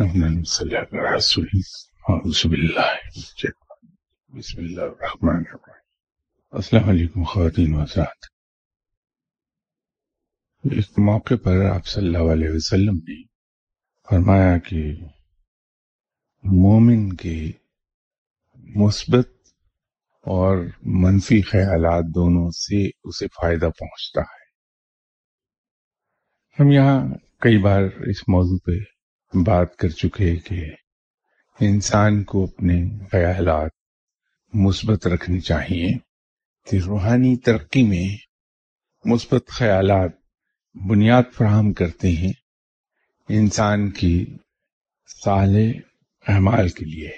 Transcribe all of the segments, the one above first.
اللهم صل على رسول أعوذ بالله بسم الله الرحمن الرحیم السلام علیکم خواتین و حضرات. ایک موقع پر آپ صلی اللہ علیہ وسلم نے فرمایا کہ مومن کے مثبت اور منفی خیالات دونوں سے اسے فائدہ پہنچتا ہے۔ ہم یہاں کئی بار اس موضوع پہ بات کر چکے کہ انسان کو اپنے خیالات مثبت رکھنی چاہیے، کہ روحانی ترقی میں مثبت خیالات بنیاد فراہم کرتے ہیں انسان کی صالح اعمال کے لیے۔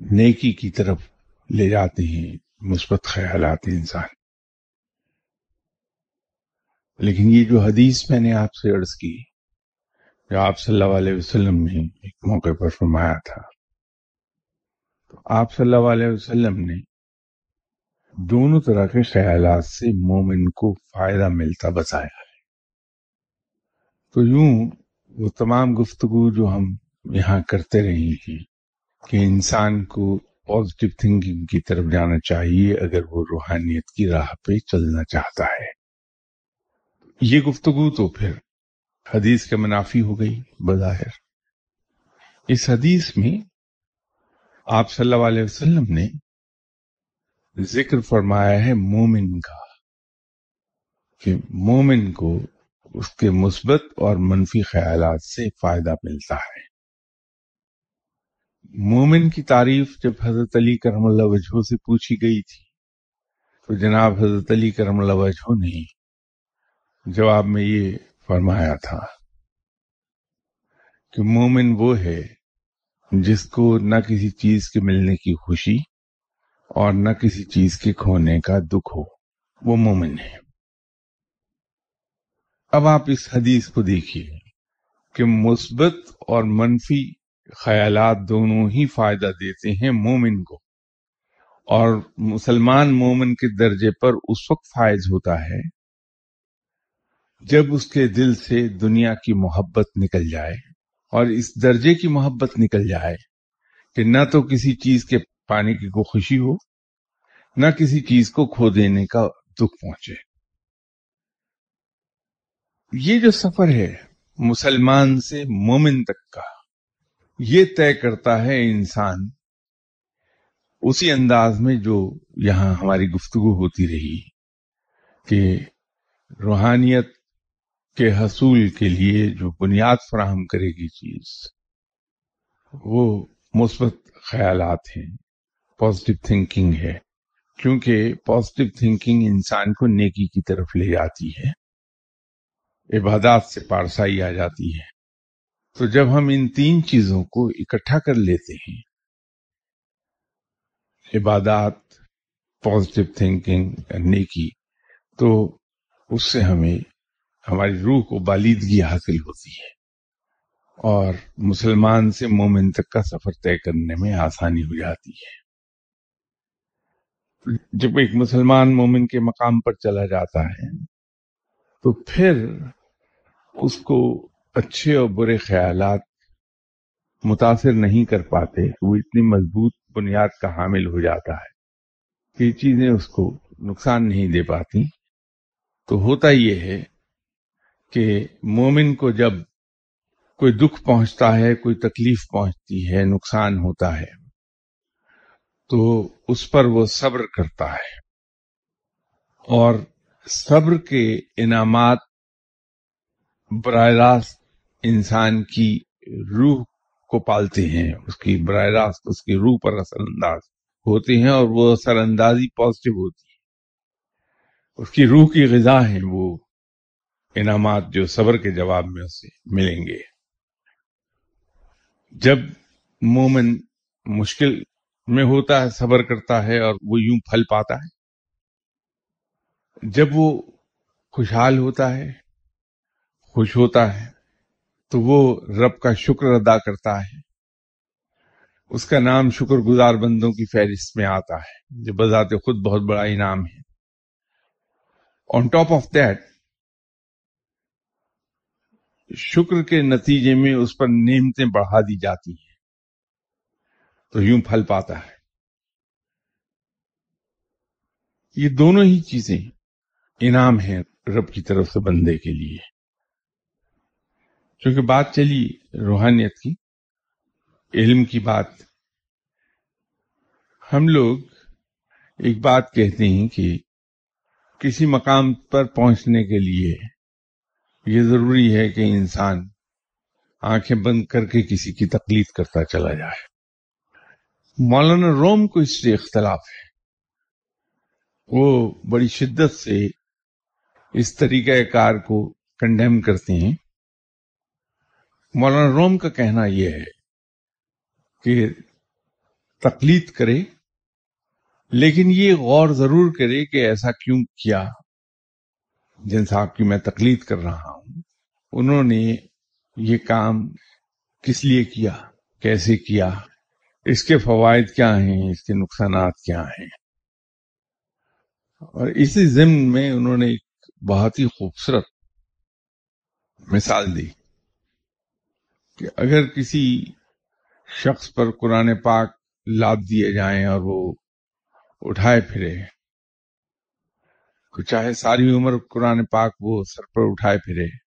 نیکی کی طرف لے جاتے ہیں مثبت خیالات انسان۔ لیکن یہ جو حدیث میں نے آپ سے عرض کی جو آپ صلی اللہ علیہ وسلم نے ایک موقع پر فرمایا تھا۔ تو آپ صلی اللہ علیہ وسلم نے دونوں طرح کے خیالات سے مومن کو فائدہ ملتا بتایا ہے۔ تو یوں وہ تمام گفتگو جو ہم یہاں کرتے رہے ہیں کہ انسان کو پازیٹو تھنکنگ کی طرف جانا چاہیے اگر وہ روحانیت کی راہ پہ چلنا چاہتا ہے۔ یہ گفتگو تو پھر حدیث کے منافی ہو گئی بظاہر۔ اس حدیث میں آپ صلی اللہ علیہ وسلم نے ذکر فرمایا ہے مومن کا، کہ مومن کو اس کے مثبت اور منفی خیالات سے فائدہ ملتا ہے۔ مومن کی تعریف جب حضرت علی کرم اللہ وجہ سے پوچھی گئی تھی، تو جناب حضرت علی کرم اللہ وجہ نے جواب میں یہ فرمایا تھا کہ مومن وہ ہے جس کو نہ کسی چیز کے ملنے کی خوشی اور نہ کسی چیز کے کھونے کا دکھ ہو، وہ مومن ہے۔ اب آپ اس حدیث کو دیکھیے کہ مثبت اور منفی خیالات دونوں ہی فائدہ دیتے ہیں مومن کو۔ اور مسلمان مومن کے درجے پر اس وقت فائز ہوتا ہے جب اس کے دل سے دنیا کی محبت نکل جائے اور اس درجے کی محبت نکل جائے کہ نہ تو کسی چیز کے پانے کی کو خوشی ہو، نہ کسی چیز کو کھو دینے کا دکھ پہنچے۔ یہ جو سفر ہے مسلمان سے مومن تک کا، یہ طے کرتا ہے انسان اسی انداز میں جو یہاں ہماری گفتگو ہوتی رہی کہ روحانیت کے حصول کے لیے جو بنیاد فراہم کرے گی چیز، وہ مثبت خیالات ہیں پازیٹو تھنکنگ ہے، کیونکہ پازیٹو تھنکنگ انسان کو نیکی کی طرف لے جاتی ہے، عبادات سے پارسائی آ جاتی ہے۔ تو جب ہم ان تین چیزوں کو اکٹھا کر لیتے ہیں، عبادات پازیٹو تھنکنگ نیکی، تو اس سے ہمیں ہماری روح کو بالیدگی حاصل ہوتی ہے اور مسلمان سے مومن تک کا سفر طے کرنے میں آسانی ہو جاتی ہے۔ جب ایک مسلمان مومن کے مقام پر چلا جاتا ہے، تو پھر اس کو اچھے اور برے خیالات متاثر نہیں کر پاتے، وہ اتنی مضبوط بنیاد کا حامل ہو جاتا ہے کہ چیزیں اس کو نقصان نہیں دے پاتی۔ تو ہوتا یہ ہے کہ مومن کو جب کوئی دکھ پہنچتا ہے، کوئی تکلیف پہنچتی ہے، نقصان ہوتا ہے، تو اس پر وہ صبر کرتا ہے۔ اور صبر کے انعامات براہ راست انسان کی روح کو پالتے ہیں۔ اس کی براہ راست اس کی روح پر اثر انداز ہوتے ہیں اور وہ اثر اندازی پازیٹو ہوتی ہے۔ اس کی روح کی غذا ہے وہ۔ انعامات جو صبر کے جواب میں اسے ملیں گے۔ جب مومن مشکل میں ہوتا ہے، صبر کرتا ہے اور وہ یوں پھل پاتا ہے، جب وہ خوشحال ہوتا ہے، خوش ہوتا ہے، تو وہ رب کا شکر ادا کرتا ہے۔ اس کا نام شکر گزار بندوں کی فہرست میں آتا ہے، جو بذات خود بہت بڑا انعام ہے۔ آن ٹاپ آف دیٹ شکر کے نتیجے میں اس پر نعمتیں بڑھا دی جاتی ہیں۔ تو یوں پھل پاتا ہے۔ یہ دونوں ہی چیزیں انعام ہیں رب کی طرف سے بندے کے لیے۔ کیونکہ بات چلی روحانیت کی، علم کی بات، ہم لوگ ایک بات کہتے ہیں کہ کسی مقام پر پہنچنے کے لیے یہ ضروری ہے کہ انسان آنکھیں بند کر کے کسی کی تقلید کرتا چلا جائے۔ مولانا روم کو اس سے اختلاف ہے۔ وہ بڑی شدت سے اس طریقہ کار کو کنڈیم کرتے ہیں۔ مولانا روم کا کہنا یہ ہے کہ تقلید کرے، لیکن یہ غور ضرور کرے کہ ایسا کیوں کیا۔ جن صاحب کی میں تقلید کر رہا ہوں، انہوں نے یہ کام کس لیے کیا؟ کیسے کیا؟ اس کے فوائد کیا ہیں؟ اس کے نقصانات کیا ہیں؟ اور اسی ضمن میں انہوں نے ایک بہت ہی خوبصورت مثال دی کہ اگر کسی شخص پر قرآن پاک لاد دیے جائیں اور وہ اٹھائے پھرے چاہے ساری عمر قرآن پاک وہ سر پر اٹھائے پھرے،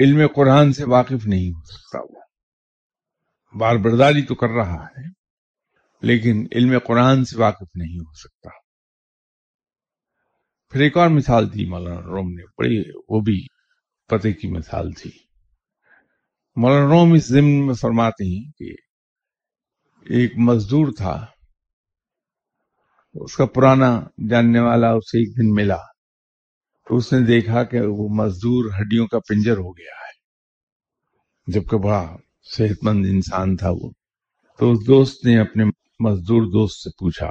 علم قرآن سے واقف نہیں ہو سکتا وہ۔ بار برداری تو کر رہا ہے، لیکن علم قرآن سے واقف نہیں ہو سکتا۔ پھر ایک اور مثال تھی مولانا روم نے، بڑی وہ بھی پتے کی مثال تھی۔ مولانا روم اس ضمن میں فرماتے ہیں کہ ایک مزدور تھا اس کا پرانا جاننے والا اسے ایک دن ملا تو اس نے دیکھا کہ وہ مزدور ہڈیوں کا پنجر ہو گیا ہے۔ جبکہ بڑا صحت مند انسان تھا وہ۔ تو اس دوست نے اپنے مزدور دوست سے پوچھا،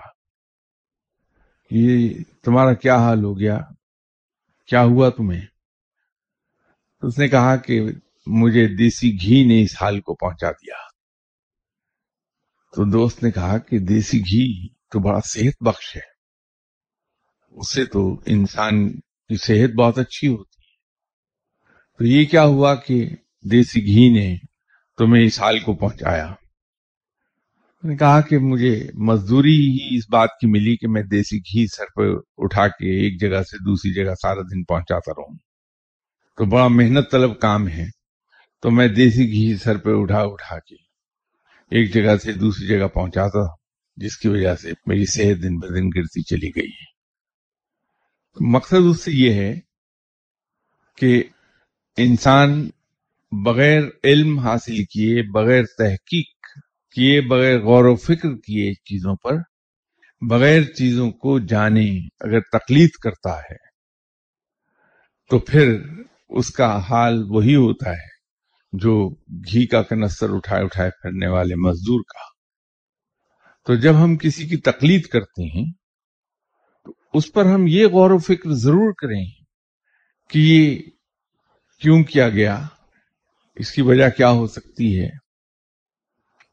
یہ تمہارا کیا حال ہو گیا؟ کیا ہوا تمہیں؟ اس نے کہا کہ مجھے دیسی گھی نے اس حال کو پہنچا دیا۔ تو دوست نے کہا کہ دیسی گھی تو بڑا صحت بخش ہے۔ اس سے تو انسان کی صحت بہت اچھی ہوتی ہے۔ تو یہ کیا ہوا کہ دیسی گھی نے تمہیں اس حال کو پہنچایا؟ نے کہا کہ مجھے مزدوری ہی اس بات کی ملی کہ میں دیسی گھی سر پہ اٹھا کے ایک جگہ سے دوسری جگہ سارا دن پہنچاتا رہوں۔ تو بڑا محنت طلب کام ہے۔ تو میں دیسی گھی سر پہ اٹھا اٹھا کے ایک جگہ سے دوسری جگہ پہنچاتا۔ ہوں جس کی وجہ سے میری صحت دن بدن گرتی چلی گئی ہے۔ مقصد اس سے یہ ہے کہ انسان بغیر علم حاصل کیے، بغیر تحقیق کیے، بغیر غور و فکر کیے چیزوں پر، بغیر چیزوں کو جانے اگر تقلید کرتا ہے تو پھر اس کا حال وہی ہوتا ہے جو گھی کا کنستر اٹھائے اٹھائے پھرنے والے مزدور کا۔ تو جب ہم کسی کی تقلید کرتے ہیں، تو اس پر ہم یہ غور و فکر ضرور کریں کہ یہ کیوں کیا گیا، اس کی وجہ کیا ہو سکتی ہے،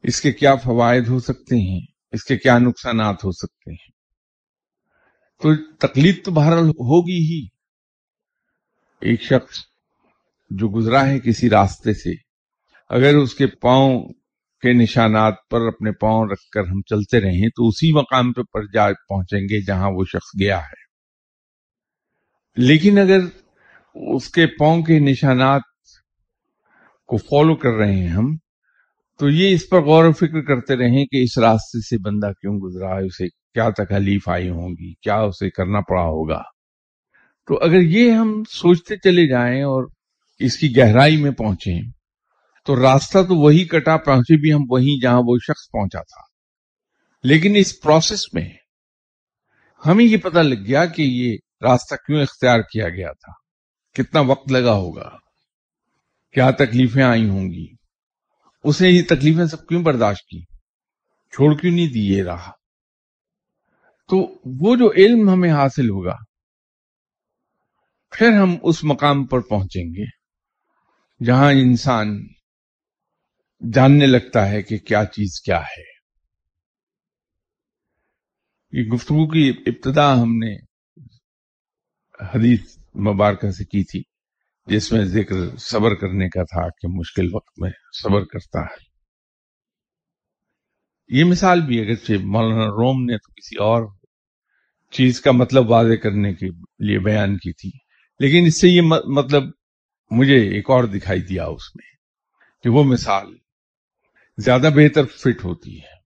اس کے کیا فوائد ہو سکتے ہیں، اس کے کیا نقصانات ہو سکتے ہیں۔ تو تکلیف تو بہرحال ہوگی ہی۔ ایک شخص جو گزرا ہے کسی راستے سے، اگر اس کے پاؤں کے نشانات پر اپنے پاؤں رکھ کر ہم چلتے رہیں تو اسی مقام پہ پر جا پہنچیں گے جہاں وہ شخص گیا ہے۔ لیکن اگر اس کے پاؤں کے نشانات کو فالو کر رہے ہیں ہم، تو یہ اس پر غور و فکر کرتے رہیں کہ اس راستے سے بندہ کیوں گزرا ہے، اسے کیا تکلیف آئی ہوں گی، کیا اسے کرنا پڑا ہوگا۔ تو اگر یہ ہم سوچتے چلے جائیں اور اس کی گہرائی میں پہنچیں تو راستہ تو وہی کٹا پہنچے بھی ہم وہیں جہاں وہ شخص پہنچا تھا۔ لیکن اس پروسیس میں ہمیں یہ پتہ لگ گیا کہ یہ راستہ کیوں اختیار کیا گیا تھا۔ کتنا وقت لگا ہوگا؟ کیا تکلیفیں آئی ہوں گی؟ اس نے یہ تکلیفیں سب کیوں برداشت کی؟ چھوڑ کیوں نہیں دی یہ رہا تو وہ جو علم ہمیں حاصل ہوگا، پھر ہم اس مقام پر پہنچیں گے جہاں انسان جاننے لگتا ہے کہ کیا چیز کیا ہے۔ یہ گفتگو کی ابتدا ہم نے حدیث مبارکہ سے کی تھی، جس میں ذکر صبر کرنے کا تھا کہ مشکل وقت میں صبر کرتا ہے۔ یہ مثال بھی اگرچہ مولانا روم نے تو کسی اور چیز کا مطلب واضح کرنے کے لیے بیان کی تھی، لیکن اس سے یہ مطلب مجھے ایک اور دکھائی دیا اس میں کہ وہ مثال زیادہ بہتر فٹ ہوتی ہے۔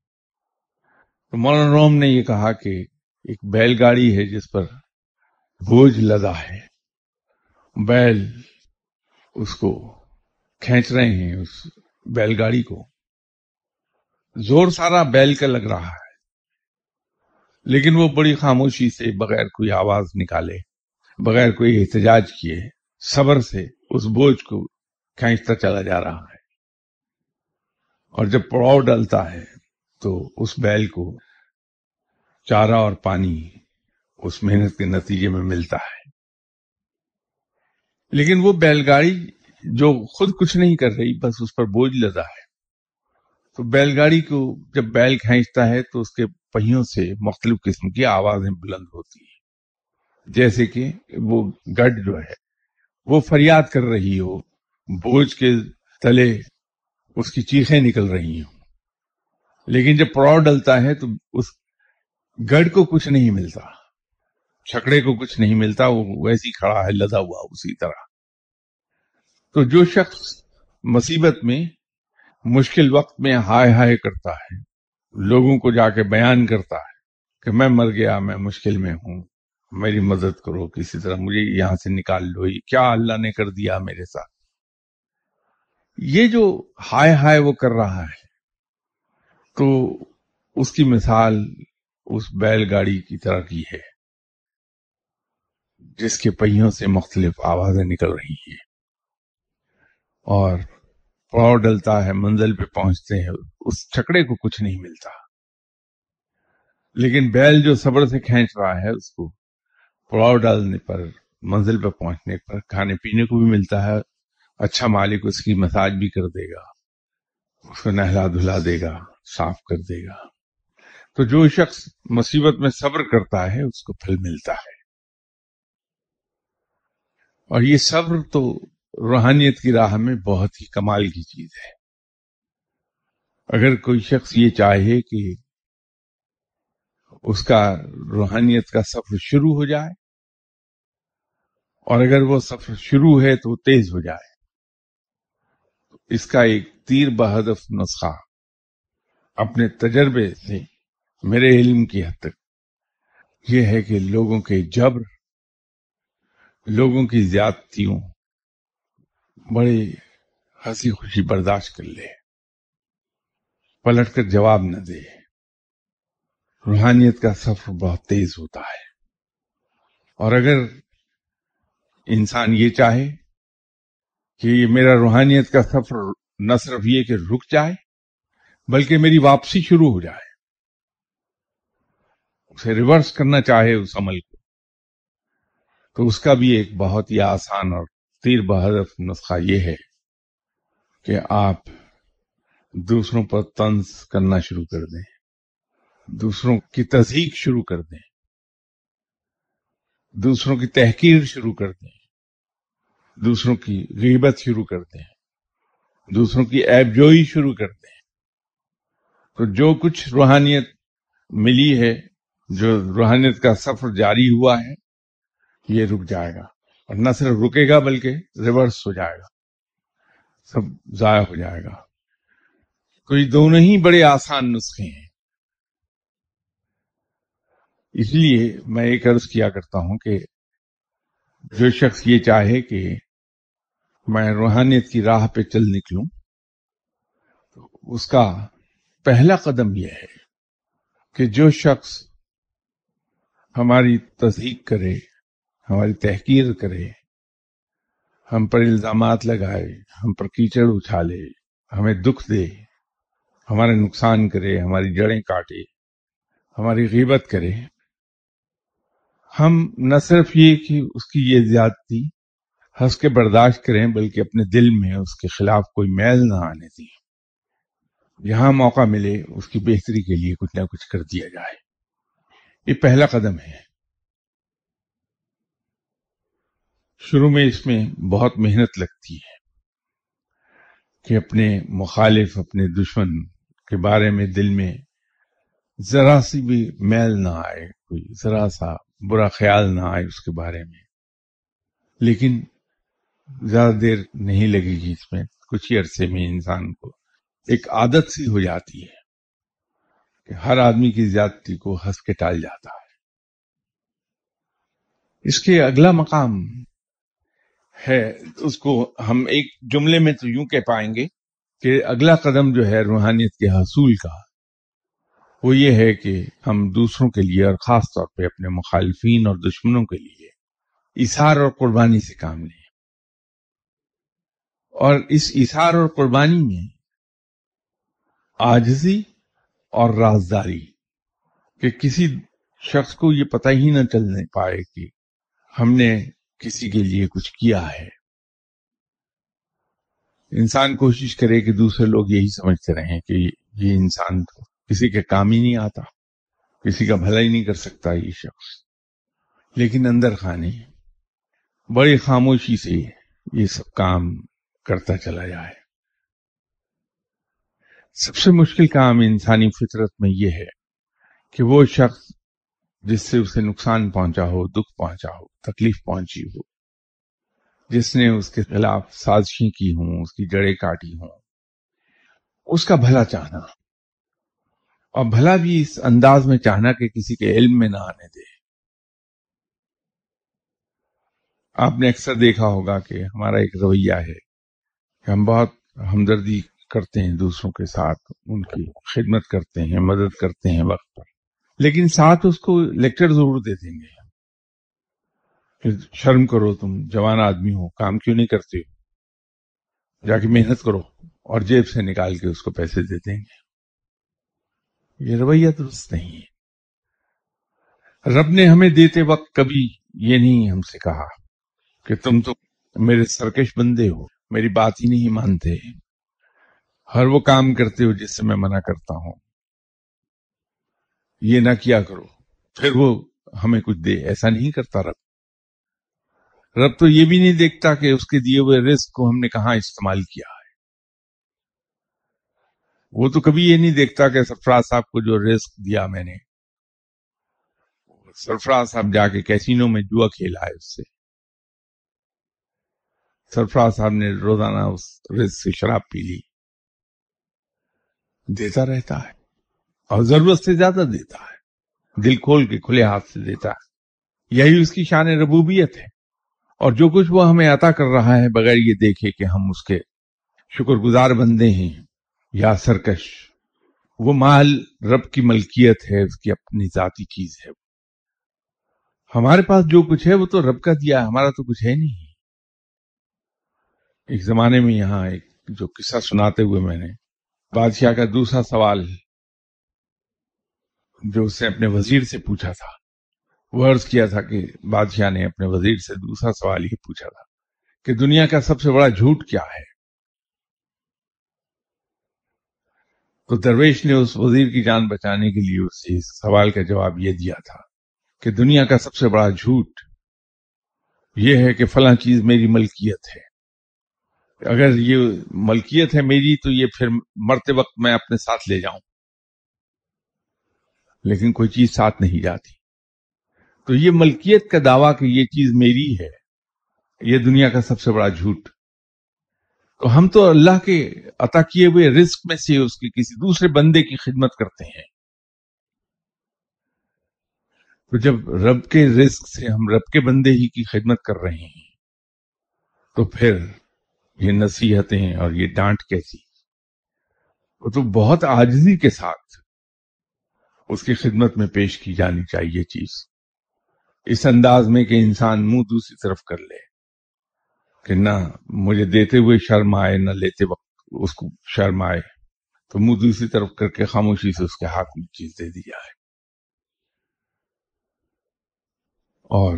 تو مولانا روم نے یہ کہا کہ ایک بیل گاڑی ہے جس پر بوجھ لدا ہے۔ بیل اس کو کھینچ رہے ہیں اس بیل گاڑی کو۔ زور سارا بیل کا لگ رہا ہے۔ لیکن وہ بڑی خاموشی سے بغیر کوئی آواز نکالے، بغیر کوئی احتجاج کیے، صبر سے اس بوجھ کو کھینچتا چلا جا رہا ہے۔ اور جب پڑاؤ ڈلتا ہے تو اس بیل کو چارہ اور پانی اس محنت کے نتیجے میں ملتا ہے۔ لیکن وہ بیل گاڑی جو خود کچھ نہیں کر رہی، بس اس پر بوجھ لدا ہے۔ تو بیل گاڑی کو جب بیل کھینچتا ہے تو اس کے پہیوں سے مختلف قسم کی آوازیں بلند ہوتی ہیں۔ جیسے کہ وہ گڈ جو ہے، وہ فریاد کر رہی ہو، بوجھ کے تلے اس کی چیخیں نکل رہی ہوں۔ لیکن جب پڑاؤ ڈلتا ہے تو اس گڑ کو کچھ نہیں ملتا۔ چھکڑے کو کچھ نہیں ملتا، وہ ویسی کھڑا ہے، لدا ہوا اسی طرح۔ تو جو شخص مصیبت میں، مشکل وقت میں ہائے ہائے کرتا ہے، لوگوں کو جا کے بیان کرتا ہے کہ میں مر گیا، میں مشکل میں ہوں، میری مدد کرو، کسی طرح مجھے یہاں سے نکال لو کیا اللہ نے کر دیا میرے ساتھ؟ یہ جو ہائے ہائے وہ کر رہا ہے، تو اس کی مثال اس بیل گاڑی کی طرح کی ہے، جس کے پہیوں سے مختلف آوازیں نکل رہی ہیں۔ اور پڑاؤ ڈلتا ہے، منزل پہ پہنچتے ہیں، اس چھکڑے کو کچھ نہیں ملتا۔ لیکن بیل جو صبر سے کھینچ رہا ہے، اس کو پڑاؤ ڈالنے پر، منزل پہ پہنچنے پر، کھانے پینے کو بھی ملتا ہے اچھا مالک اس کی مساج بھی کر دے گا، اس کو نہلا دھلا دے گا، صاف کر دے گا۔ تو جو شخص مصیبت میں صبر کرتا ہے، اس کو پھل ملتا ہے۔ اور یہ صبر تو روحانیت کی راہ میں بہت ہی کمال کی چیز ہے۔ اگر کوئی شخص یہ چاہے کہ اس کا روحانیت کا سفر شروع ہو جائے، اور اگر وہ سفر شروع ہے تو وہ تیز ہو جائے۔ اس کا ایک تیر بہدف نسخہ اپنے تجربے سے میرے علم کی حد تک۔ یہ ہے کہ لوگوں کے جبر، لوگوں کی زیادتیوں بڑی ہنسی خوشی برداشت کر لے۔ پلٹ کر جواب نہ دے۔ روحانیت کا سفر بہت تیز ہوتا ہے۔ اور اگر انسان یہ چاہے کہ میرا روحانیت کا سفر نہ صرف یہ کہ رک جائے، بلکہ میری واپسی شروع ہو جائے۔ اسے ریورس کرنا چاہے اس عمل کو۔ تو اس کا بھی ایک بہت ہی آسان اور تیر بہدف نسخہ یہ ہے کہ آپ دوسروں پر طنز کرنا شروع کر دیں۔ دوسروں کی تصدیق شروع کر دیں۔ دوسروں کی تحقیر شروع کر دیں۔ دوسروں کی غیبت شروع کر دیں، دوسروں کی ایب جوئی شروع کر دیں۔ تو جو کچھ روحانیت ملی ہے، جو روحانیت کا سفر جاری ہوا ہے، یہ رک جائے گا۔ اور نہ صرف رکے گا بلکہ ریورس ہو جائے گا۔ سب ضائع ہو جائے گا۔ کوئی دونوں ہی بڑے آسان نسخے ہیں۔ اس لیے میں ایک عرض کیا کرتا ہوں کہ جو شخص یہ چاہے کہ میں روحانیت کی راہ پہ چل نکلوں، تو اس کا پہلا قدم یہ ہے کہ جو شخص ہماری تصدیق کرے، ہماری تحقیر کرے، ہم پر الزامات لگائے، ہم پر کیچڑ اچھالے ہمیں دکھ دے، ہمارے نقصان کرے، ہماری جڑیں کاٹے، ہماری غیبت کرے، ہم نہ صرف یہ کہ اس کی یہ زیادتی ہنس کے برداشت کریں، بلکہ اپنے دل میں اس کے خلاف کوئی میل نہ آنے دیں۔ جہاں موقع ملے، اس کی بہتری کے لیے کچھ نہ کچھ کر دیا جائے۔ یہ پہلا قدم ہے۔ شروع میں اس میں بہت محنت لگتی ہے کہ اپنے مخالف، اپنے دشمن کے بارے میں دل میں ذرا سی بھی میل نہ آئے، کوئی ذرا سا برا خیال نہ آئے اس کے بارے میں۔ لیکن زیادہ دیر نہیں لگے گی اس میں، کچھ ہی عرصے میں انسان کو ایک عادت سی ہو جاتی ہے کہ ہر آدمی کی زیادتی کو ہنس کے ٹال جاتا ہے۔ اس کے اگلا مقام ہے، اس کو ہم ایک جملے میں تو یوں کہہ پائیں گے کہ اگلا قدم جو ہے روحانیت کے حصول کا، وہ یہ ہے کہ ہم دوسروں کے لیے اور خاص طور پہ اپنے مخالفین اور دشمنوں کے لیے اثار اور قربانی سے کام لیں۔ اور اس اثار اور قربانی میں آجزی اور رازداری کہ کسی شخص کو یہ پتہ ہی نہ چلنے پائے کہ ہم نے کسی کے لیے کچھ کیا ہے۔ انسان کوشش کرے کہ دوسرے لوگ یہی سمجھتے رہیں کہ یہ انسان کسی کے کام ہی نہیں آتا، کسی کا بھلا ہی نہیں کر سکتا یہ شخص۔ لیکن اندر خانے، بڑی خاموشی سے یہ سب کام کرتا چلا جائے۔ سب سے مشکل کام انسانی فطرت میں یہ ہے کہ وہ شخص جس سے اسے نقصان پہنچا ہو، دکھ پہنچا ہو، تکلیف پہنچی ہو، جس نے اس کے خلاف سازشیں کی ہوں، اس کی جڑیں کاٹی ہوں، اس کا بھلا چاہنا۔ اور بھلا بھی اس انداز میں چاہنا کہ کسی کے علم میں نہ آنے دے۔ آپ نے اکثر دیکھا ہوگا کہ ہمارا ایک رویہ ہے کہ ہم بہت ہمدردی کرتے ہیں دوسروں کے ساتھ، ان کی خدمت کرتے ہیں، مدد کرتے ہیں وقت پر۔ لیکن ساتھ اس کو لیکچر ضرور دے دیں گے شرم کرو تم، جوان آدمی ہو، کام کیوں نہیں کرتے ہو؟ جا کے محنت کرو اور جیب سے نکال کے اس کو پیسے دے دیں گے۔ یہ رویہ درست نہیں ہے۔ رب نے ہمیں دیتے وقت کبھی یہ نہیں ہم سے کہا کہ تم تو میرے سرکش بندے ہو۔ میری بات ہی نہیں مانتے۔ ہر وہ کام کرتے ہو جس سے میں منع کرتا ہوں۔ یہ نہ کیا کرو، پھر وہ ہمیں کچھ دے۔ ایسا نہیں کرتا رب۔ رب تو یہ بھی نہیں دیکھتا کہ اس کے دیے ہوئے رزق کو ہم نے کہاں استعمال کیا ہے۔ وہ تو کبھی یہ نہیں دیکھتا کہ سرفراز صاحب کو جو رزق دیا میں نے، سرفراز صاحب جا کے کیسینو میں جوا کھیلا ہے اس سے۔ سرفراز صاحب نے روزانہ اس رزق سے شراب پی لی۔ دیتا رہتا ہے اور ضرورت سے زیادہ دیتا ہے۔ دل کھول کے کھلے ہاتھ سے دیتا ہے۔ یہی اس کی شان ربوبیت ہے۔ اور جو کچھ وہ ہمیں عطا کر رہا ہے، بغیر یہ دیکھے کہ ہم اس کے شکر گزار بندے ہیں یا سرکش، وہ مال رب کی ملکیت ہے، اس کی اپنی ذاتی چیز ہے۔ ہمارے پاس جو کچھ ہے، وہ تو رب کا دیا ہمارا تو کچھ ہے نہیں۔ ایک زمانے میں یہاں ایک جو قصہ سناتے ہوئے میں نے، بادشاہ کا دوسرا سوال جو اس نے اپنے وزیر سے پوچھا تھا۔ وہ عرض کیا تھا کہ بادشاہ نے اپنے وزیر سے دوسرا سوال یہ پوچھا تھا کہ دنیا کا سب سے بڑا جھوٹ کیا ہے؟ تو درویش نے اس وزیر کی جان بچانے کے لیے اس سوال کا جواب یہ دیا تھا کہ دنیا کا سب سے بڑا جھوٹ یہ ہے کہ فلاں چیز میری ملکیت ہے۔ اگر یہ ملکیت ہے میری تو یہ پھر مرتے وقت میں اپنے ساتھ لے جاؤں۔ لیکن کوئی چیز ساتھ نہیں جاتی۔ تو یہ ملکیت کا دعویٰ کہ یہ چیز میری ہے، یہ دنیا کا سب سے بڑا جھوٹ۔ تو ہم تو اللہ کے عطا کیے ہوئے رزق میں سے اس کے کسی دوسرے بندے کی خدمت کرتے ہیں۔ تو جب رب کے رزق سے ہم رب کے بندے ہی کی خدمت کر رہے ہیں، تو پھر یہ نصیحتیں اور یہ ڈانٹ کیسی وہ تو بہت آجزی کے ساتھ اس کی خدمت میں پیش کی جانی چاہیے چیز۔ اس انداز میں کہ انسان منہ دوسری طرف کر لے کہ نہ، مجھے دیتے ہوئے شرم آئے، نہ لیتے وقت اس کو شرم آئے، تو منہ دوسری طرف کر کے خاموشی سے اس کے ہاتھ میں چیز دے دیا ہے اور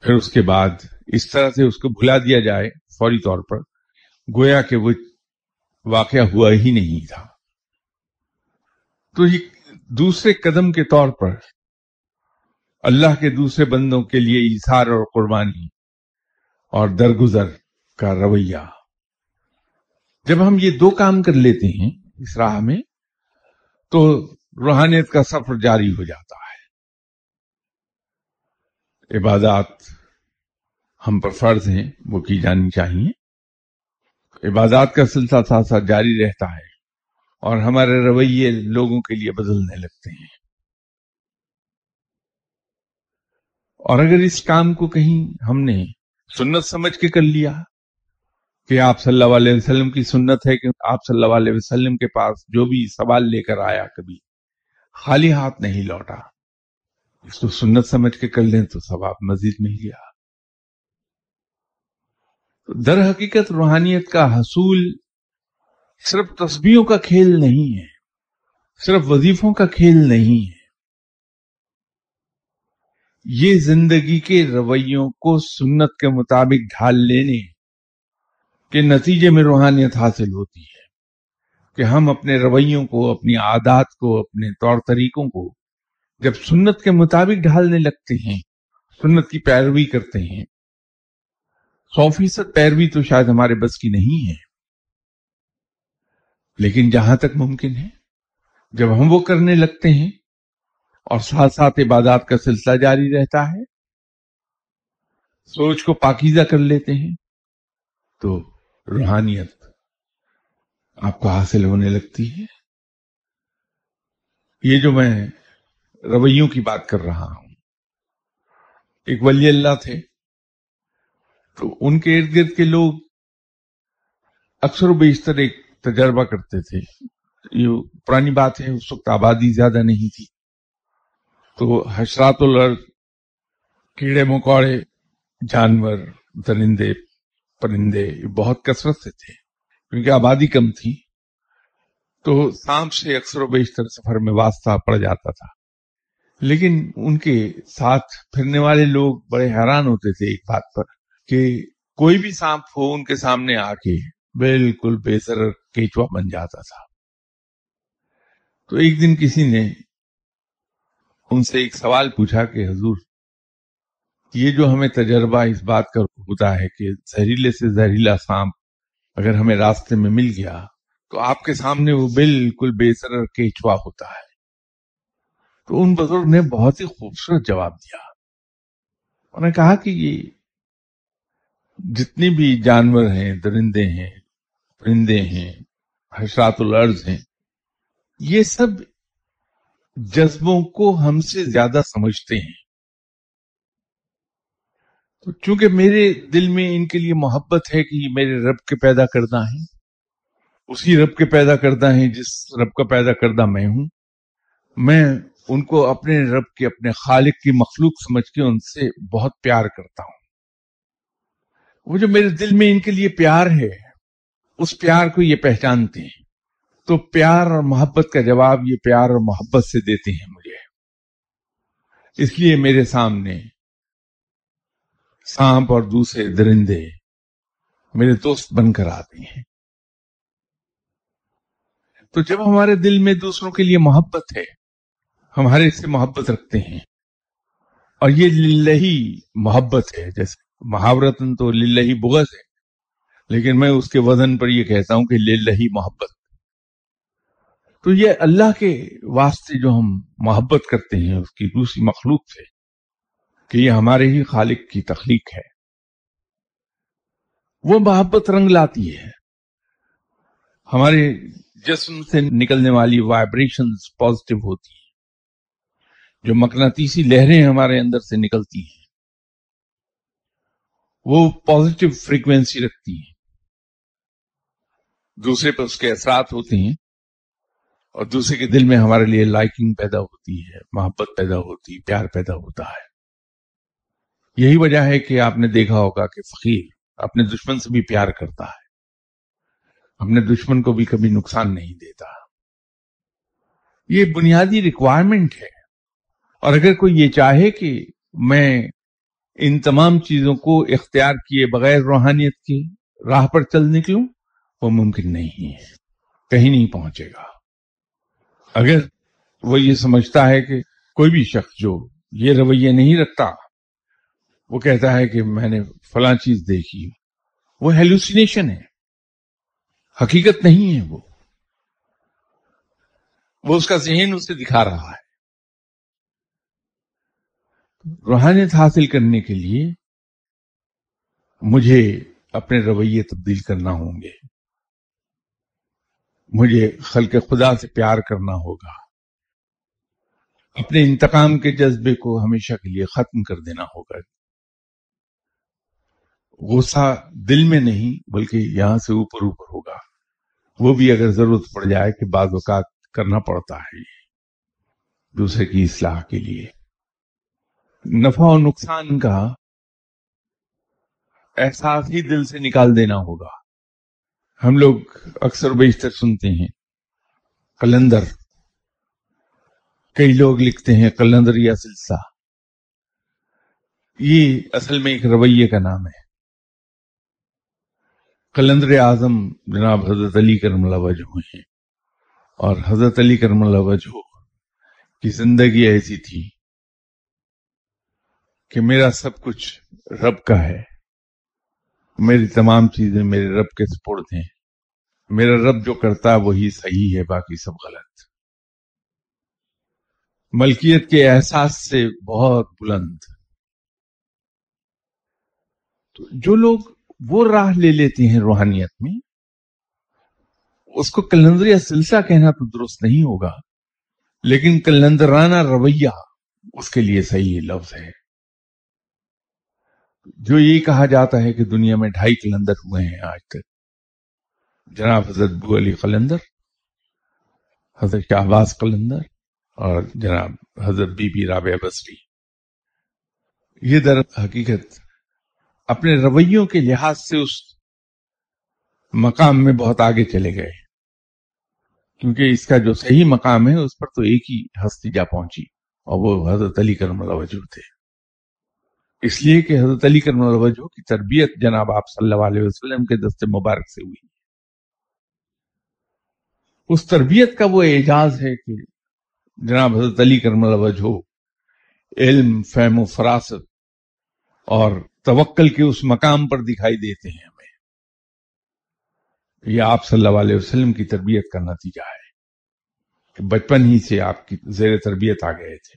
پھر اس کے بعد اس طرح سے اس کو بھلا دیا جائے فوری طور پر، گویا کہ وہ واقعہ ہوا ہی نہیں تھا۔ تو یہ دوسرے قدم کے طور پر اللہ کے دوسرے بندوں کے لیے اظہار اور قربانی اور درگزر کا رویہ۔ جب ہم یہ دو کام کر لیتے ہیں اس راہ میں، تو روحانیت کا سفر جاری ہو جاتا ہے۔ عبادات ہم پر فرض ہیں، وہ کی جانی چاہیے۔ عبادات کا سلسلہ ساتھ ساتھ جاری رہتا ہے اور ہمارے رویے لوگوں کے لیے بدلنے لگتے ہیں۔ اور اگر اس کام کو کہیں ہم نے سنت سمجھ کے کر لیا کہ آپ صلی اللہ علیہ وسلم کی سنت ہے کہ آپ صلی اللہ علیہ وسلم کے پاس جو بھی سوال لے کر آیا کبھی خالی ہاتھ نہیں لوٹا، اس کو سنت سمجھ کے کر لیں تو ثواب مزید مل گیا۔ در حقیقت روحانیت کا حصول صرف تسبیحوں کا کھیل نہیں ہے، صرف وظیفوں کا کھیل نہیں ہے۔ یہ زندگی کے رویوں کو سنت کے مطابق ڈھال لینے کے نتیجے میں روحانیت حاصل ہوتی ہے کہ ہم اپنے رویوں کو، اپنی عادات کو، اپنے طور طریقوں کو جب سنت کے مطابق ڈھالنے لگتے ہیں، سنت کی پیروی کرتے ہیں سو فیصد پیروی تو شاید ہمارے بس کی نہیں ہے۔ لیکن جہاں تک ممکن ہے، جب ہم وہ کرنے لگتے ہیں اور ساتھ ساتھ عبادات کا سلسلہ جاری رہتا ہے، سوچ کو پاکیزہ کر لیتے ہیں، تو روحانیت آپ کو حاصل ہونے لگتی ہے۔ یہ جو میں رویوں کی بات کر رہا ہوں، ایک ولی اللہ تھے۔ تو ان کے ارد گرد کے لوگ اکثر و بیشتر ایک تجربہ کرتے تھے۔ یہ پرانی بات ہے اس وقت آبادی زیادہ نہیں تھی۔ تو حشرات الر کیڑے مکوڑے، جانور، درندے، پرندے بہت کثرت سے تھے۔ کیونکہ آبادی کم تھی، تو سانپ سے اکثر و بیشتر سفر میں واسطہ پڑ جاتا تھا۔ لیکن ان کے ساتھ پھرنے والے لوگ بڑے حیران ہوتے تھے ایک بات پر۔ کہ کوئی بھی سانپ ہو ان کے سامنے آ کے بالکل بے سر کیچوا بن جاتا تھا۔ تو ایک دن کسی نے ان سے ایک سوال پوچھا کہ حضور، یہ جو ہمیں تجربہ اس بات کا ہوتا ہے کہ زہریلے سے زہریلا سانپ اگر ہمیں راستے میں مل گیا تو آپ کے سامنے وہ بالکل بے سر کیچوا ہوتا ہے۔ تو ان بزرگ نے بہت ہی خوبصورت جواب دیا۔ انہوں نے کہا کہ یہ جتنی بھی جانور ہیں، درندے ہیں، پرندے ہیں، حشرات الارض ہیں، یہ سب جذبوں کو ہم سے زیادہ سمجھتے ہیں۔ تو چونکہ میرے دل میں ان کے لیے محبت ہے کہ یہ میرے رب کے پیدا کردہ ہیں، اسی رب کے پیدا کردہ ہیں جس رب کا پیدا کردہ میں ہوں، میں ان کو اپنے رب کے، اپنے خالق کی مخلوق سمجھ کے ان سے بہت پیار کرتا ہوں۔ وہ جو میرے دل میں ان کے لیے پیار ہے، اس پیار کو یہ پہچانتے ہیں۔ تو پیار اور محبت کا جواب یہ پیار اور محبت سے دیتے ہیں مجھے۔ اس لیے میرے سامنے سانپ اور دوسرے درندے میرے دوست بن کر آتے ہیں۔ تو جب ہمارے دل میں دوسروں کے لیے محبت ہے ہمارے سے محبت رکھتے ہیں۔ اور یہ للہی محبت ہے، جیسے محاورتن تو للہی بغض ہے، لیکن میں اس کے وزن پر یہ کہتا ہوں کہ للہی محبت۔ تو یہ اللہ کے واسطے جو ہم محبت کرتے ہیں، اس کی دوسری مخلوق سے، کہ یہ ہمارے ہی خالق کی تخلیق ہے۔ وہ محبت رنگ لاتی ہے۔ ہمارے جسم سے نکلنے والی وائبریشن پازیٹو ہوتی ہیں۔ جو مقناطیسی لہریں ہمارے اندر سے نکلتی ہیں۔ وہ پازیٹو فریکوینسی رکھتی ہیں۔ دوسرے پر اس کے اثرات ہوتے ہیں اور دوسرے کے دل میں ہمارے لیے لائکنگ پیدا ہوتی ہے، محبت پیدا ہوتی، پیار پیدا ہوتا ہے۔ یہی وجہ ہے کہ آپ نے دیکھا ہوگا کہ فقیر اپنے دشمن سے بھی پیار کرتا ہے۔ اپنے دشمن کو بھی کبھی نقصان نہیں دیتا۔ یہ بنیادی ریکوائرمنٹ ہے۔ اور اگر کوئی یہ چاہے کہ میں ان تمام چیزوں کو اختیار کیے بغیر روحانیت کی راہ پر چل نکلوں وہ ممکن نہیں ہے، کہیں نہیں پہنچے گا۔ اگر وہ یہ سمجھتا ہے کہ کوئی بھی شخص جو یہ رویہ نہیں رکھتا، وہ کہتا ہے کہ میں نے فلاں چیز دیکھی، وہ ہیلوسینیشن ہے۔ حقیقت نہیں ہے وہ۔ وہ اس کا ذہن اسے دکھا رہا ہے۔ روحانیت حاصل کرنے کے لیے مجھے اپنے رویے تبدیل کرنا ہوں گے۔ مجھے خلق خدا سے پیار کرنا ہوگا۔ اپنے انتقام کے جذبے کو ہمیشہ کے لیے ختم کر دینا ہوگا۔ غصہ دل میں نہیں بلکہ یہاں سے اوپر اوپر ہوگا۔ وہ بھی اگر ضرورت پڑ جائے کہ بعض اوقات کرنا پڑتا ہے دوسرے کی اصلاح کے لیے۔ نفع و نقصان کا احساس ہی دل سے نکال دینا ہوگا۔ ہم لوگ اکثر بیشتر سنتے ہیں۔ کلندر کئی لوگ لکھتے ہیں کلندر یا سلسہ یہ اصل میں ایک رویے کا نام ہے۔ کلندر اعظم جناب حضرت علی کرم اللہ وجہ ہیں۔ اور حضرت علی کرم اللہ وجہ کی زندگی ایسی تھی۔ کہ میرا سب کچھ رب کا ہے۔ میری تمام چیزیں میرے رب کے سپرد ہیں۔ میرا رب جو کرتا وہی صحیح ہے، باقی سب غلط۔ ملکیت کے احساس سے بہت بلند۔ تو جو لوگ وہ راہ لے لیتے ہیں روحانیت میں، اس کو کلندریا سلسلہ کہنا تو درست نہیں ہوگا، لیکن کلندرانہ رویہ اس کے لیے صحیح لفظ ہے۔ جو یہ کہا جاتا ہے کہ دنیا میں ڈھائی کلندر ہوئے ہیں آج تک۔ جناب حضرت بو علی قلندر حضرت شہباز قلندر اور جناب حضرت بی بی رابع بصری یہ در حقیقت اپنے رویوں کے لحاظ سے اس مقام میں بہت آگے چلے گئے۔ کیونکہ اس کا جو صحیح مقام ہے، اس پر تو ایک ہی ہستی جا پہنچی اور وہ حضرت علی کرم اللہ وجہ تھے۔ اس لیے کہ حضرت علی کرم اللہ وجہ کی تربیت جناب آپ صلی اللہ علیہ وسلم کے دست مبارک سے ہوئی۔ اس تربیت کا وہ اعجاز ہے کہ جناب حضرت علی کرم اللہ وجہ علم، فہم و فراست اور توکل کے اس مقام پر دکھائی دیتے ہیں ہمیں۔ یہ آپ صلی اللہ علیہ وسلم کی تربیت کا نتیجہ ہے کہ بچپن ہی سے آپ کی زیر تربیت آ گئے تھے۔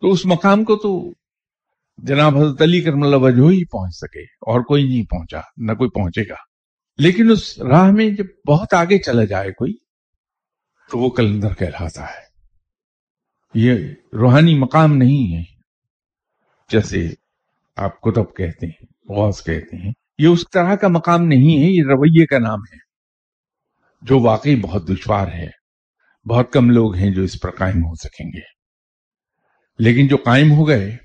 تو اس مقام کو تو جناب حضرت علی کرم اللہ وجہ ہی پہنچ سکے، اور کوئی نہیں پہنچا، نہ کوئی پہنچے گا۔ لیکن اس راہ میں جب بہت آگے چلا جائے کوئی، تو وہ کلندر کہلاتا ہے۔ یہ روحانی مقام نہیں ہے، جیسے آپ کتب کہتے ہیں، غوث کہتے ہیں۔ یہ اس طرح کا مقام نہیں ہے، یہ رویے کا نام ہے، جو واقعی بہت دشوار ہے۔ بہت کم لوگ ہیں جو اس پر قائم ہو سکیں گے۔ لیکن جو قائم ہو گئے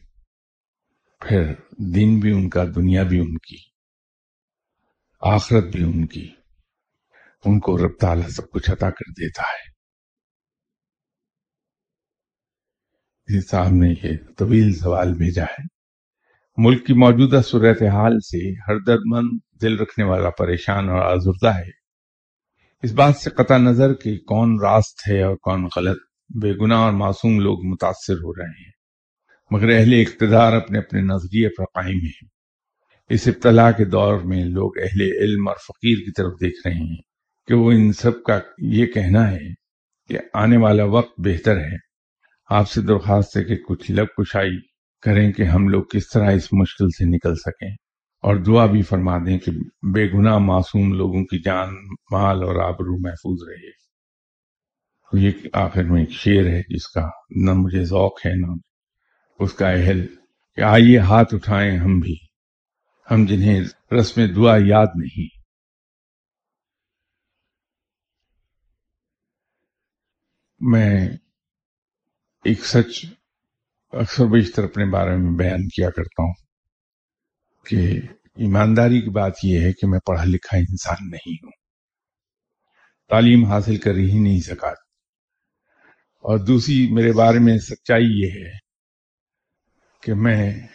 پھر دن بھی ان کا، دنیا بھی ان کی، آخرت بھی ان کی۔ ان کو رب تعالیٰ سب کچھ عطا کر دیتا ہے۔ جی صاحب نے یہ طویل سوال بھیجا ہے۔ ملک کی موجودہ صورتحال سے ہر درد مند دل رکھنے والا پریشان اور آزردہ ہے۔ اس بات سے قطع نظر کہ کون راست ہے اور کون غلط۔ بے گناہ اور معصوم لوگ متاثر ہو رہے ہیں۔ مگر اہل اقتدار اپنے اپنے نظریے پر قائم ہیں۔ اس ابتلا کے دور میں لوگ اہل علم اور فقیر کی طرف دیکھ رہے ہیں کہ وہ ان سب کا یہ کہنا ہے کہ آنے والا وقت بہتر ہے۔ آپ سے درخواست ہے کہ کچھ لب کشائی کریں کہ ہم لوگ کس طرح اس مشکل سے نکل سکیں۔ اور دعا بھی فرما دیں کہ بے گناہ معصوم لوگوں کی جان، مال اور آبرو محفوظ رہے۔ یہ آخر میں ایک شعر ہے جس کا نہ مجھے ذوق ہے نہ اس کا اہل کہ آئیے ہاتھ اٹھائیں ہم بھی۔ ہم جنہیں رسم دعا یاد نہیں۔ میں ایک سچ اکثر بیشتر اپنے بارے میں بیان کیا کرتا ہوں کہ ایمانداری کی بات یہ ہے کہ میں پڑھا لکھا انسان نہیں ہوں۔ تعلیم حاصل کر ہی نہیں سکا۔ اور دوسری میرے بارے میں سچائی یہ ہے کہ میں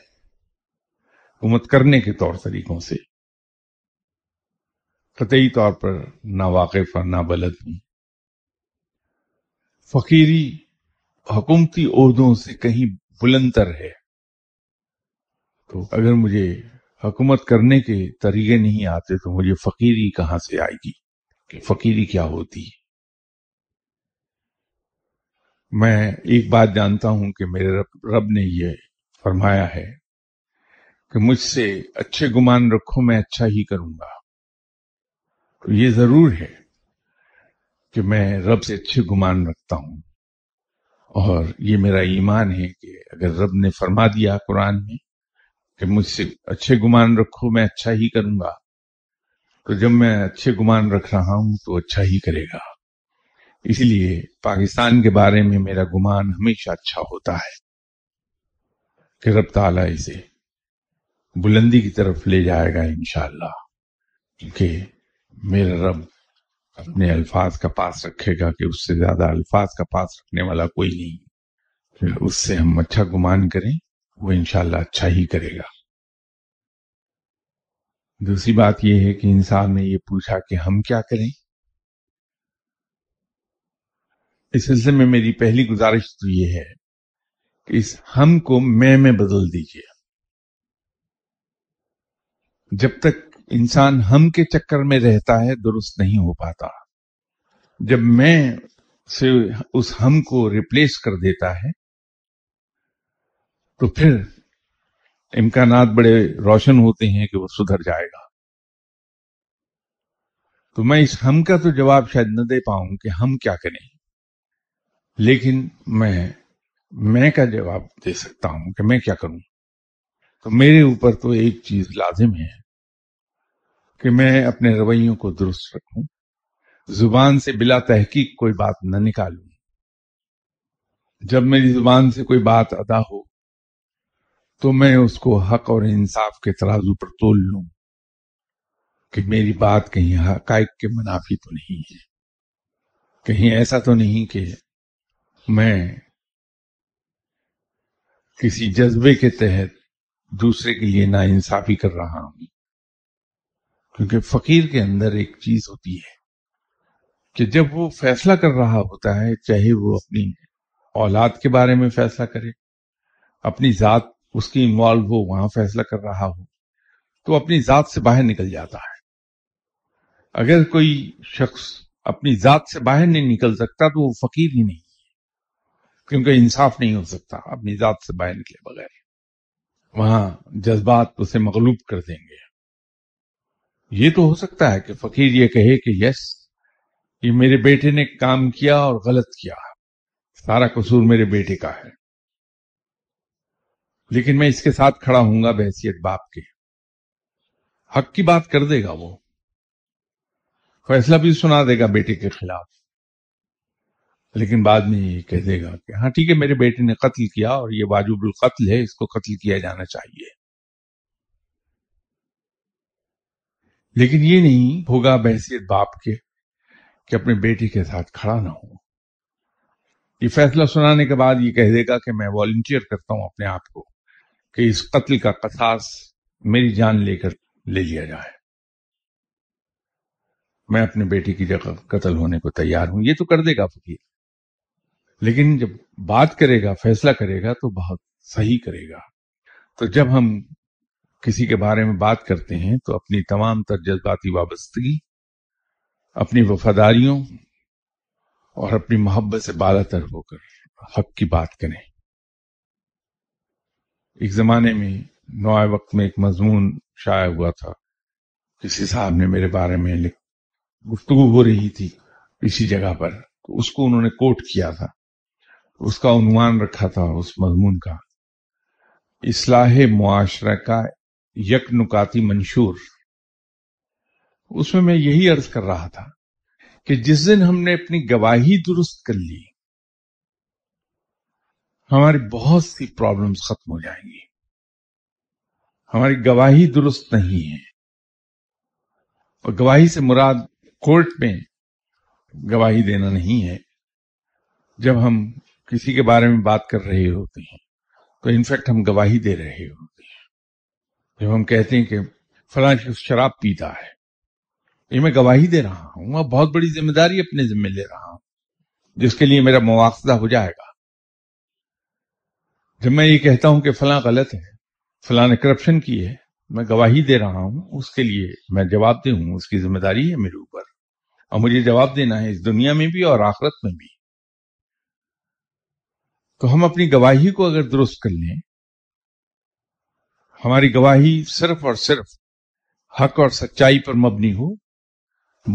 حکومت کرنے کے طور طریقوں سے قطعی طور پر نہ واقف اور نہ بلد ہوں۔ فقیری حکومتی عہدوں سے کہیں بلندر ہے۔ تو اگر مجھے حکومت کرنے کے طریقے نہیں آتے تو مجھے فقیری کہاں سے آئے گی؟ کہ فقیری کیا ہوتی؟ ہے میں ایک بات جانتا ہوں کہ میرے رب رب نے یہ فرمایا ہے کہ مجھ سے اچھے گمان رکھو، میں اچھا ہی کروں گا۔ تو یہ ضرور ہے کہ میں رب سے اچھے گمان رکھتا ہوں۔ اور یہ میرا ایمان ہے کہ اگر رب نے فرما دیا قرآن میں کہ مجھ سے اچھے گمان رکھو، میں اچھا ہی کروں گا، تو جب میں اچھے گمان رکھ رہا ہوں تو اچھا ہی کرے گا۔ اس لیے پاکستان کے بارے میں میرا گمان ہمیشہ اچھا ہوتا ہے۔ کہ رب تعالیٰ اسے بلندی کی طرف لے جائے گا انشاءاللہ، کیونکہ میرا رب اپنے الفاظ کا پاس رکھے گا کہ اس سے زیادہ الفاظ کا پاس رکھنے والا کوئی نہیں۔ اس سے ہم اچھا گمان کریں، وہ انشاءاللہ اچھا ہی کرے گا۔ دوسری بات یہ ہے کہ انسان نے یہ پوچھا کہ ہم کیا کریں؟ اس سلسلے میں میری پہلی گزارش تو یہ ہے اس ہم کو میں میں بدل دیجیے جب تک انسان ہم کے چکر میں رہتا ہے، درست نہیں ہو پاتا۔ جب میں سے اس ہم کو ریپلیس کر دیتا ہے، تو پھر امکانات بڑے روشن ہوتے ہیں کہ وہ سدھر جائے گا۔ تو میں اس ہم کا تو جواب شاید نہ دے پاؤں کہ ہم کیا کریں۔ لیکن میں میں کا جواب دے سکتا ہوں کہ میں کیا کروں؟ تو میرے اوپر تو ایک چیز لازم ہے کہ میں اپنے رویوں کو درست رکھوں، زبان سے بلا تحقیق کوئی بات نہ نکالوں۔ جب میری زبان سے کوئی بات ادا ہو، تو میں اس کو حق اور انصاف کے ترازو پر تول لوں کہ میری بات کہیں حقائق کے منافی تو نہیں ہے۔ کہیں ایسا تو نہیں کہ میں کسی جذبے کے تحت دوسرے کے لیے نا انصافی کر رہا ہوں۔ کیونکہ فقیر کے اندر ایک چیز ہوتی ہے کہ جب وہ فیصلہ کر رہا ہوتا ہے، چاہے وہ اپنی اولاد کے بارے میں فیصلہ کرے، اپنی ذات اس کی انوالو ہو، وہاں فیصلہ کر رہا ہو، تو اپنی ذات سے باہر نکل جاتا ہے۔ اگر کوئی شخص اپنی ذات سے باہر نہیں نکل سکتا، تو وہ فقیر ہی نہیں۔ کیونکہ انصاف نہیں ہو سکتا اپنی ذات سے باہر نکلے بغیر۔ وہاں جذبات اسے مغلوب کر دیں گے۔ یہ تو ہو سکتا ہے کہ فقیر یہ کہے کہ یس، یہ میرے بیٹے نے کام کیا اور غلط کیا۔ سارا قصور میرے بیٹے کا ہے۔ لیکن میں اس کے ساتھ کھڑا ہوں گا بحثیت باپ کے۔ حق کی بات کر دے گا وہ۔ فیصلہ بھی سنا دے گا بیٹے کے خلاف۔ لیکن بعد میں یہ کہہ دے گا کہ ہاں ٹھیک ہے، میرے بیٹے نے قتل کیا اور یہ واجب القتل ہے، اس کو قتل کیا جانا چاہیے۔ لیکن یہ نہیں ہوگا بحثیت باپ کے کہ اپنے بیٹے کے ساتھ کھڑا نہ ہو۔ یہ فیصلہ سنانے کے بعد یہ کہہ دے گا کہ میں والنٹیئر کرتا ہوں اپنے آپ کو کہ اس قتل کا قصاص میری جان لے کر لے لیا جائے۔ میں اپنے بیٹے کی جگہ قتل ہونے کو تیار ہوں۔ یہ تو کر دے گا فقیر۔ لیکن جب بات کرے گا، فیصلہ کرے گا، تو بہت صحیح کرے گا۔ تو جب ہم کسی کے بارے میں بات کرتے ہیں، تو اپنی تمام تر جذباتی وابستگی، اپنی وفاداریوں اور اپنی محبت سے بالا تر ہو کر حق کی بات کریں۔ ایک زمانے میں نوائے وقت میں ایک مضمون شائع ہوا تھا۔ کسی صاحب نے میرے بارے میں گفتگو ہو رہی تھی اسی جگہ پر، تو اس کو انہوں نے کوٹ کیا تھا۔ اس کا عنوان رکھا تھا اس مضمون کا۔ اصلاح معاشرہ کا یک نکاتی منشور۔ اس میں میں یہی عرض کر رہا تھا کہ جس دن ہم نے اپنی گواہی درست کر لی، ہماری بہت سی پرابلمز ختم ہو جائیں گی۔ ہماری گواہی درست نہیں ہے۔ اور گواہی سے مراد کورٹ میں گواہی دینا نہیں ہے۔ جب ہم کسی کے بارے میں بات کر رہے ہوتے ہیں، تو انفیکٹ ہم گواہی دے رہے ہوتے ہیں۔ جب ہم کہتے ہیں کہ فلاں شراب پیتا ہے، یہ میں گواہی دے رہا ہوں اور بہت بڑی ذمہ داری اپنے ذمہ لے رہا ہوں، جس کے لیے میرا مواخذہ ہو جائے گا۔ جب میں یہ کہتا ہوں کہ فلاں غلط ہے، فلاں نے کرپشن کی ہے، میں گواہی دے رہا ہوں، اس کے لیے میں جواب دے ہوں، اس کی ذمہ داری ہے میرے اوپر۔ اور مجھے جواب دینا ہے اس دنیا میں بھی اور آخرت میں بھی۔ تو ہم اپنی گواہی کو اگر درست کر لیں، ہماری گواہی صرف اور صرف حق اور سچائی پر مبنی ہو،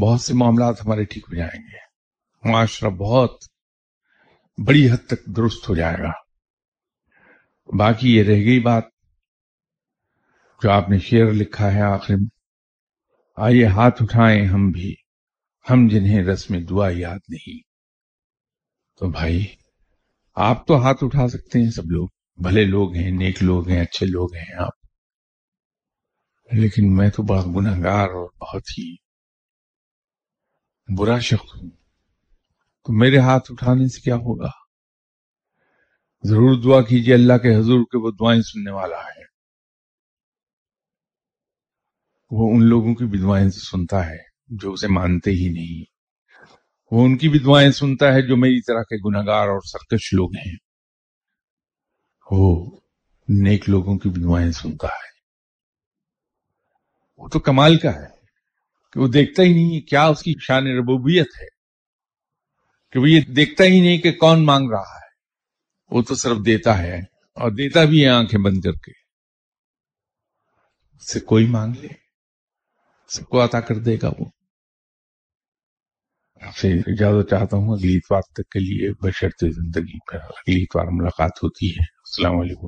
بہت سے معاملات ہمارے ٹھیک ہو جائیں گے۔ معاشرہ بہت بڑی حد تک درست ہو جائے گا۔ باقی یہ رہ گئی بات جو آپ نے شعر لکھا ہے آخر میں۔ آئیے ہاتھ اٹھائیں ہم بھی، ہم جنہیں رسم دعا یاد نہیں۔ تو بھائی آپ تو ہاتھ اٹھا سکتے ہیں سب لوگ۔ بھلے لوگ ہیں، نیک لوگ ہیں، اچھے لوگ ہیں آپ۔ لیکن میں تو بڑا گناہ گار اور بہت ہی برا شخص ہوں۔ تو میرے ہاتھ اٹھانے سے کیا ہوگا؟ ضرور دعا کیجیے اللہ کے حضور کے وہ دعائیں سننے والا ہے۔ وہ ان لوگوں کی بھی دعائیں سنتا ہے جو اسے مانتے ہی نہیں۔ وہ ان کی بھی دعائیں سنتا ہے جو میری طرح کے گناگار اور سرکش لوگ ہیں۔ وہ نیک لوگوں کی بھی دعائیں سنتا ہے۔ وہ تو کمال کا ہے کہ وہ دیکھتا ہی نہیں کیا اس کی شان ربوبیت ہے۔ کہ وہ یہ دیکھتا ہی نہیں کہ کون مانگ رہا ہے۔ وہ تو صرف دیتا ہے اور دیتا بھی ہے آنکھیں بند کر کے۔ اس سے کوئی مانگ لے سب کو عطا کر دے گا وہ۔ آپ سے اجازت چاہتا ہوں، اگلی اتوار تک کے لیے بشرط زندگی پر اگلی اتوار ملاقات ہوتی ہے۔ السلام علیکم۔